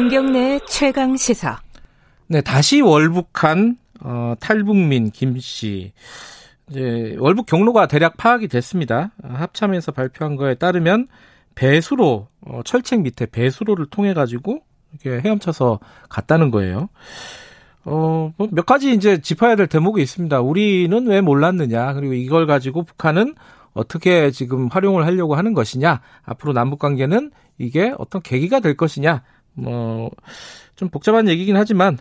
김경래 최강 시사. 네, 다시 월북한 어, 탈북민 김 씨. 이제 월북 경로가 대략 파악이 됐습니다. 합참에서 발표한 거에 따르면 배수로 어, 철책 밑에 배수로를 통해 가지고 이렇게 헤엄쳐서 갔다는 거예요. 어, 뭐몇 가지 이제 짚어야 될 대목이 있습니다. 우리는 왜 몰랐느냐, 그리고 이걸 가지고 북한은 어떻게 지금 활용을 하려고 하는 것이냐, 앞으로 남북 관계는 이게 어떤 계기가 될 것이냐, 뭐, 좀 복잡한 얘기긴 하지만,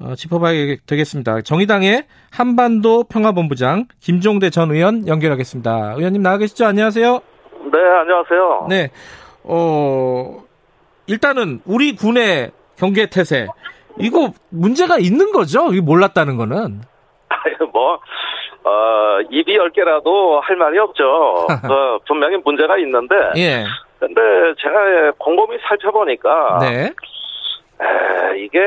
어, 짚어봐야 되겠습니다. 정의당의 한반도 평화본부장 김종대 전 의원 연결하겠습니다. 의원님 나와 계시죠? 안녕하세요. 네, 안녕하세요. 네, 어, 일단은 우리 군의 경계 태세, 이거 문제가 있는 거죠? 이거 몰랐다는 거는. 뭐, 어, 입이 열 개라도 할 말이 없죠. 어, 분명히 문제가 있는데. 예. 근데 제가 곰곰이 살펴보니까. 네. 에, 이게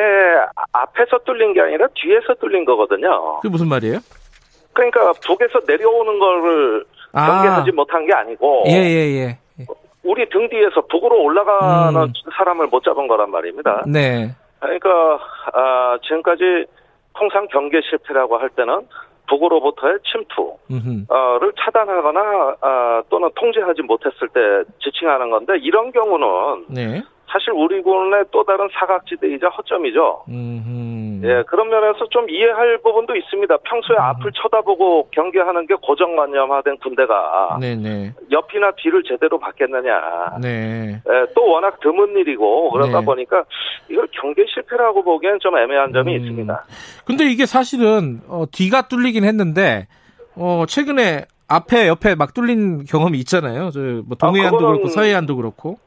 앞에서 뚫린 게 아니라 뒤에서 뚫린 거거든요. 그게 무슨 말이에요? 그러니까 북에서 내려오는 거를 아. 경계하지 못한 게 아니고. 예, 예, 예. 우리 등 뒤에서 북으로 올라가는 음. 사람을 못 잡은 거란 말입니다. 네. 그러니까 아, 지금까지 통상 경계 실패라고 할 때는 북으로부터의 침투를 음흠. 차단하거나 아, 또는 통제하지 못했을 때 지칭하는 건데 이런 경우는 네. 사실 우리 군의 또 다른 사각지대이자 허점이죠. 음흠. 예, 그런 면에서 좀 이해할 부분도 있습니다. 평소에 앞을 쳐다보고 경계하는 게 고정관념화된 군대가 네네. 옆이나 뒤를 제대로 받겠느냐. 네. 예, 또 워낙 드문 일이고 그러다 네. 보니까 이걸 경계 실패라고 보기엔 좀 애매한 점이 음. 있습니다. 근데 이게 사실은 어, 뒤가 뚫리긴 했는데 어, 최근에 앞에 옆에 막 뚫린 경험이 있잖아요. 저뭐 동해안도 아, 그렇고 서해안도 그렇고.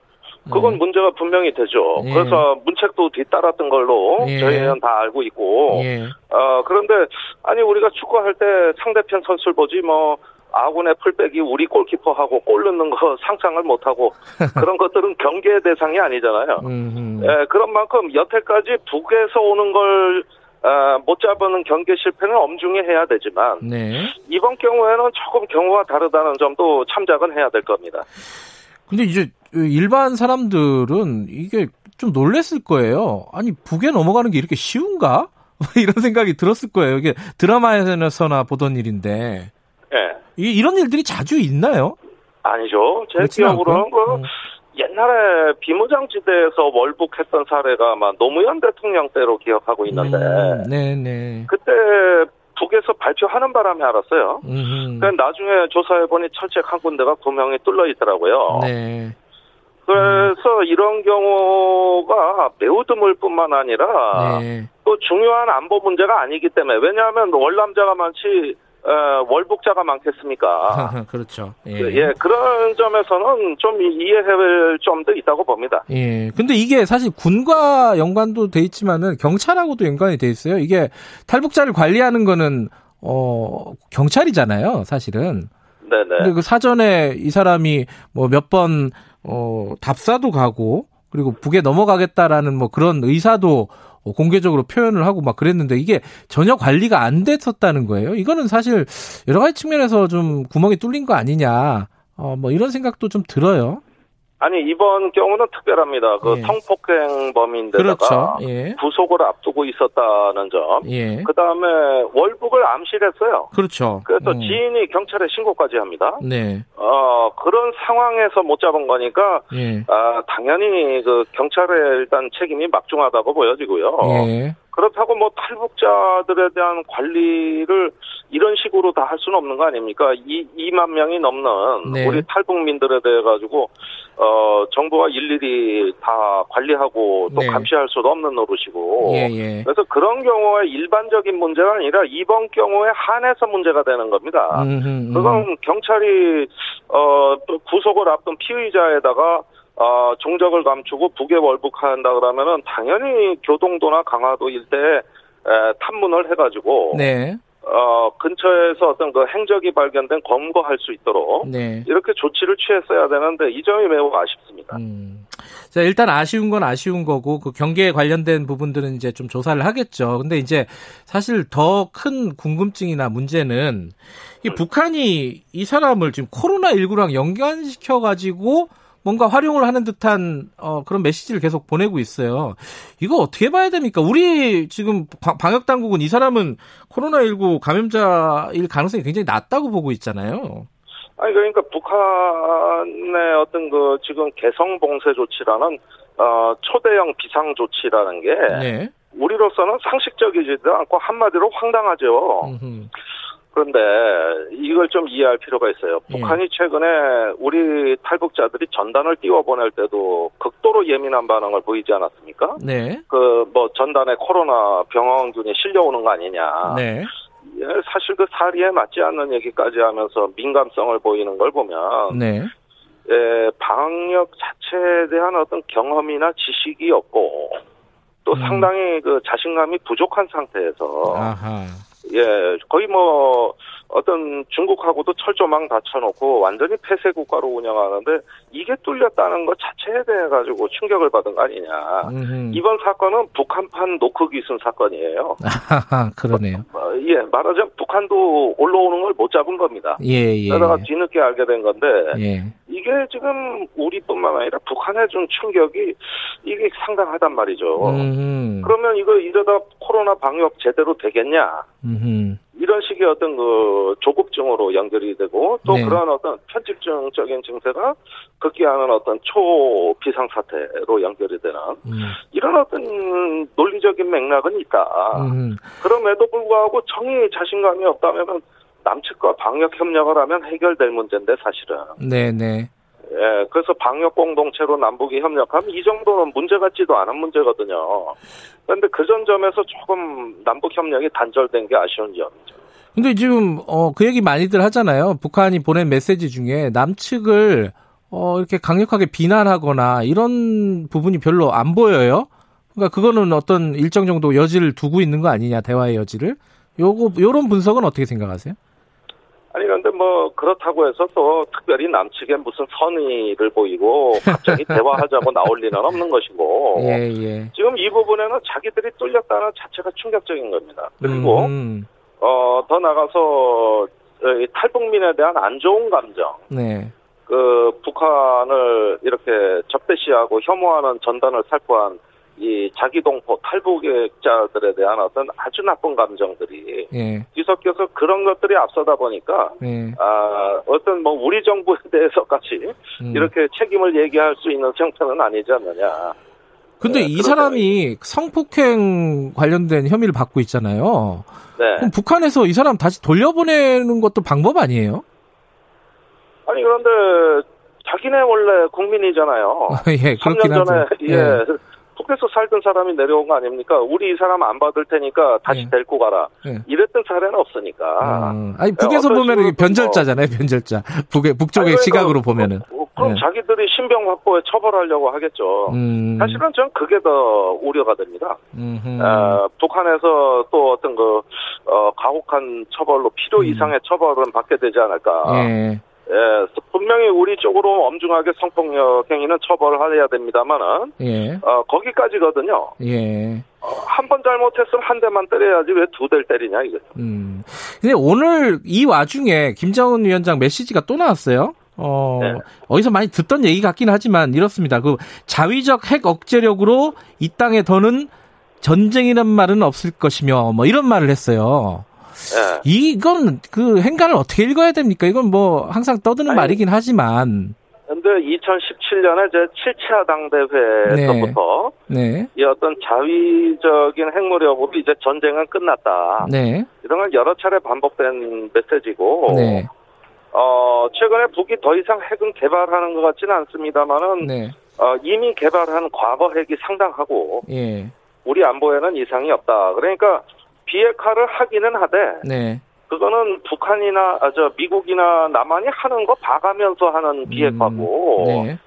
그건 네. 문제가 분명히 되죠. 예. 그래서 문책도 뒤따랐던 걸로 예. 저희는 다 알고 있고. 예. 어, 그런데 아니 우리가 축구할 때 상대편 선수를 보지 뭐 아군의 풀백이 우리 골키퍼하고 골 넣는 거 상상을 못하고 그런 것들은 경계 대상이 아니잖아요. 음흠. 예, 그런 만큼 여태까지 북에서 오는 걸 아, 못 잡는 경계 실패는 엄중히 해야 되지만 네. 이번 경우에는 조금 경우가 다르다는 점도 참작은 해야 될 겁니다. 근데 이제 일반 사람들은 이게 좀 놀랬을 거예요. 아니 북에 넘어가는 게 이렇게 쉬운가? 이런 생각이 들었을 거예요. 이게 드라마에서나 보던 일인데 예. 이, 이런 일들이 자주 있나요? 아니죠. 제 기억으로는? 그 음. 옛날에 비무장지대에서 월북했던 사례가 아마 노무현 대통령 때로 기억하고 있는데 음, 네네. 그때 북에서 발표하는 바람에 알았어요. 음, 그 나중에 조사해 보니 철책 한 군데가 분명히 뚫려 있더라고요. 네. 그래서 이런 경우가 매우 드물 뿐만 아니라 네. 또 중요한 안보 문제가 아니기 때문에 왜냐하면 월남자가 많지 어, 월북자가 많겠습니까? 그렇죠. 예. 예, 그런 점에서는 좀 이해할 점도 있다고 봅니다. 예. 근데 이게 사실 군과 연관도 돼 있지만은 경찰하고도 연관이 돼 있어요. 이게 탈북자를 관리하는 거는 어 경찰이잖아요, 사실은. 네네. 근데 그 사전에 이 사람이 뭐 몇 번 어 답사도 가고 그리고 북에 넘어가겠다라는 뭐 그런 의사도 어, 공개적으로 표현을 하고 막 그랬는데 이게 전혀 관리가 안 됐었다는 거예요. 이거는 사실 여러 가지 측면에서 좀 구멍이 뚫린 거 아니냐. 어 뭐 이런 생각도 좀 들어요. 아니 이번 경우는 특별합니다. 그 예. 성폭행범인데다가 그렇죠. 예. 구속을 앞두고 있었다는 점. 예. 그 다음에 월북을 암시했어요. 그렇죠. 그래서 음. 지인이 경찰에 신고까지 합니다. 네. 어 그런 상황에서 못 잡은 거니까 예. 아 당연히 그 경찰의 일단 책임이 막중하다고 보여지고요. 예. 그렇다고 뭐 탈북자들에 대한 관리를 이런 식으로 다 할 수는 없는 거 아닙니까? 이 2만 명이 넘는 네. 우리 탈북민들에 대해 가지고 어 정부가 일일이 다 관리하고 또 네. 감시할 수도 없는 노릇이고. 예, 예. 그래서 그런 경우에 일반적인 문제가 아니라 이번 경우에 한해서 문제가 되는 겁니다. 음흠, 음. 그건 경찰이 어 구속을 앞둔 피의자에다가 어 종적을 감추고 북에 월북한다 그러면은 당연히 교동도나 강화도 일대에 에, 탐문을 해가지고 네. 어 근처에서 어떤 그 행적이 발견된 검거할 수 있도록 네. 이렇게 조치를 취했어야 되는데 이 점이 매우 아쉽습니다. 음. 자, 일단 아쉬운 건 아쉬운 거고 그 경계에 관련된 부분들은 이제 좀 조사를 하겠죠. 근데 이제 사실 더 큰 궁금증이나 문제는 이 북한이 이 사람을 지금 코로나 19랑 연관시켜 가지고 뭔가 활용을 하는 듯한 어, 그런 메시지를 계속 보내고 있어요. 이거 어떻게 봐야 됩니까? 우리 지금 방역 당국은 이 사람은 코로나19 감염자일 가능성이 굉장히 낮다고 보고 있잖아요. 아니 그러니까 북한의 어떤 그 지금 개성 봉쇄 조치라는 어 초대형 비상 조치라는 게 네. 우리로서는 상식적이지도 않고 한마디로 황당하죠. 음흠. 그런데 이걸 좀 이해할 필요가 있어요. 예. 북한이 최근에 우리 탈북자들이 전단을 띄워보낼 때도 극도로 예민한 반응을 보이지 않았습니까? 네. 그 뭐 전단에 코로나 병원균이 실려오는 거 아니냐. 네. 예, 사실 그 사리에 맞지 않는 얘기까지 하면서 민감성을 보이는 걸 보면 네. 예, 방역 자체에 대한 어떤 경험이나 지식이 없고 또 음. 상당히 그 자신감이 부족한 상태에서 아하. 예, 거의 뭐 어떤 중국하고도 철조망 다쳐놓고 완전히 폐쇄 국가로 운영하는데 이게 뚫렸다는 것 자체에 대해 가지고 충격을 받은 거 아니냐. 음흠. 이번 사건은 북한판 노크 기순 사건이에요. 그러네요. 어, 예, 말하자면 북한도 올라오는 걸 못 잡은 겁니다. 예, 예. 그러다가 뒤늦게 알게 된 건데 예. 이게 지금 우리뿐만 아니라 북한에 준 충격이 이게 상당하단 말이죠. 음흠. 그러면 이거 이러다 코로나 방역 제대로 되겠냐? 음흠. 이런 식의 어떤 그 조급증으로 연결이 되고 또 네. 그러한 어떤 편집증적인 증세가 극기하는 어떤 초비상 사태로 연결이 되는 음. 이런 어떤 논리적인 맥락은 있다. 음. 그럼에도 불구하고 정의 자신감이 없다면 남측과 방역 협력을 하면 해결될 문제인데 사실은. 네네. 네. 예, 그래서 방역 공동체로 남북이 협력하면 이 정도는 문제 같지도 않은 문제거든요. 그런데 그전 점에서 조금 남북 협력이 단절된 게 아쉬운 점이죠. 근데 지금 어, 그 얘기 많이들 하잖아요. 북한이 보낸 메시지 중에 남측을 어, 이렇게 강력하게 비난하거나 이런 부분이 별로 안 보여요. 그러니까 그거는 어떤 일정 정도 여지를 두고 있는 거 아니냐 대화의 여지를. 요거 요런 분석은 어떻게 생각하세요? 아니 그런데 뭐 그렇다고 해서 또 특별히 남측에 무슨 선의를 보이고 갑자기 대화하자고 나올 리는 없는 것이고 예, 예. 지금 이 부분에는 자기들이 뚫렸다는 자체가 충격적인 겁니다. 그리고 음. 어더 나가서 탈북민에 대한 안 좋은 감정, 네. 그 북한을 이렇게 적대시하고 혐오하는 전단을 살포한 이 자기동포 탈북객자들에 대한 어떤 아주 나쁜 감정들이 예. 뒤섞여서 그런 것들이 앞서다 보니까 예. 아 어떤 뭐 우리 정부에 대해서까지 음. 이렇게 책임을 얘기할 수 있는 형태는 아니지 않느냐. 근데 네, 이 사람이 성폭행 관련된 혐의를 받고 있잖아요. 네. 그럼 북한에서 이 사람 다시 돌려보내는 것도 방법 아니에요? 아니 그런데 자기네 원래 국민이잖아요. 예, 그렇긴 3년 전에 하죠. 예. 예. 북에서 살던 사람이 내려온 거 아닙니까? 우리 이 사람 안 받을 테니까 다시 네. 데리고 가라. 네. 이랬던 사례는 없으니까. 음. 아니 북에서 네, 보면 변절자잖아요, 변절자. 북의 북쪽의 아니, 그러니까, 시각으로 보면은. 어, 그럼 네. 자기들이 신병 확보에 처벌하려고 하겠죠. 음. 사실은 전 그게 더 우려가 됩니다. 어, 북한에서 또 어떤 그 어, 가혹한 처벌로 필요 음. 이상의 처벌은 받게 되지 않을까. 예. 예, 분명히 우리 쪽으로 엄중하게 성폭력 행위는 처벌을 해야 됩니다만은, 예. 어, 거기까지거든요. 예. 어, 한번 잘못했으면 한 대만 때려야지 왜 두 대를 때리냐, 이거죠. 음. 근데 오늘 이 와중에 김정은 위원장 메시지가 또 나왔어요. 어, 네. 어디서 많이 듣던 얘기 같긴 하지만 이렇습니다. 그 자위적 핵 억제력으로 이 땅에 더는 전쟁이란 말은 없을 것이며 뭐 이런 말을 했어요. 예. 이건 그 행간을 어떻게 읽어야 됩니까? 이건 뭐 항상 떠드는 아니, 말이긴 하지만. 근데 2017년에 제 7차 당대회에서부터 네. 네. 이 어떤 자위적인 핵무력으로 이제 전쟁은 끝났다. 네. 이런 건 여러 차례 반복된 메시지고. 네. 어, 최근에 북이 더 이상 핵은 개발하는 것 같지는 않습니다만은 네. 어, 이미 개발한 과거 핵이 상당하고 예. 우리 안보에는 이상이 없다. 그러니까 비핵화를 하기는 하되 네. 그거는 북한이나 아, 저 미국이나 남한이 하는 거 봐가면서 하는 음, 비핵화고 네.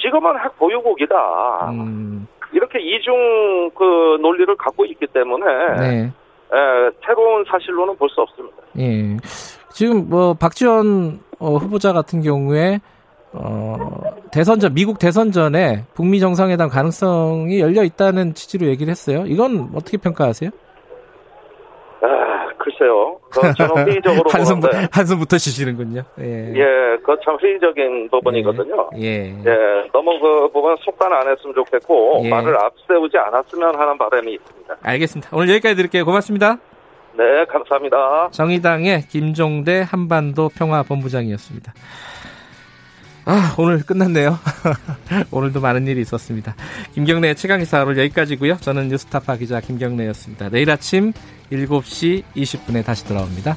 지금은 핵 보유국이다. 음. 이렇게 이중 그 논리를 갖고 있기 때문에 네. 에, 새로운 사실로는 볼 수 없습니다. 예. 지금 뭐 박지원 어, 후보자 같은 경우에 어, 대선 전 미국 대선 전에 북미 정상회담 가능성이 열려 있다는 취지로 얘기를 했어요. 이건 어떻게 평가하세요? 글쎄요. 그 저는 회의적으로 한숨. 한숨부터 쉬시는군요. 예. 예, 그참 회의적인 부분이거든요. 예. 예, 너무 그 부분 속단 안 했으면 좋겠고 예. 말을 앞세우지 않았으면 하는 바람이 있습니다. 알겠습니다. 오늘 여기까지 드릴게요. 고맙습니다. 네, 감사합니다. 정의당의 김종대 한반도 평화본부장이었습니다. 아, 오늘 끝났네요. 오늘도 많은 일이 있었습니다. 김경래의 최강기사 오늘 여기까지고요. 저는 뉴스타파 기자 김경래였습니다. 내일 아침 7시 20분에 다시 돌아옵니다.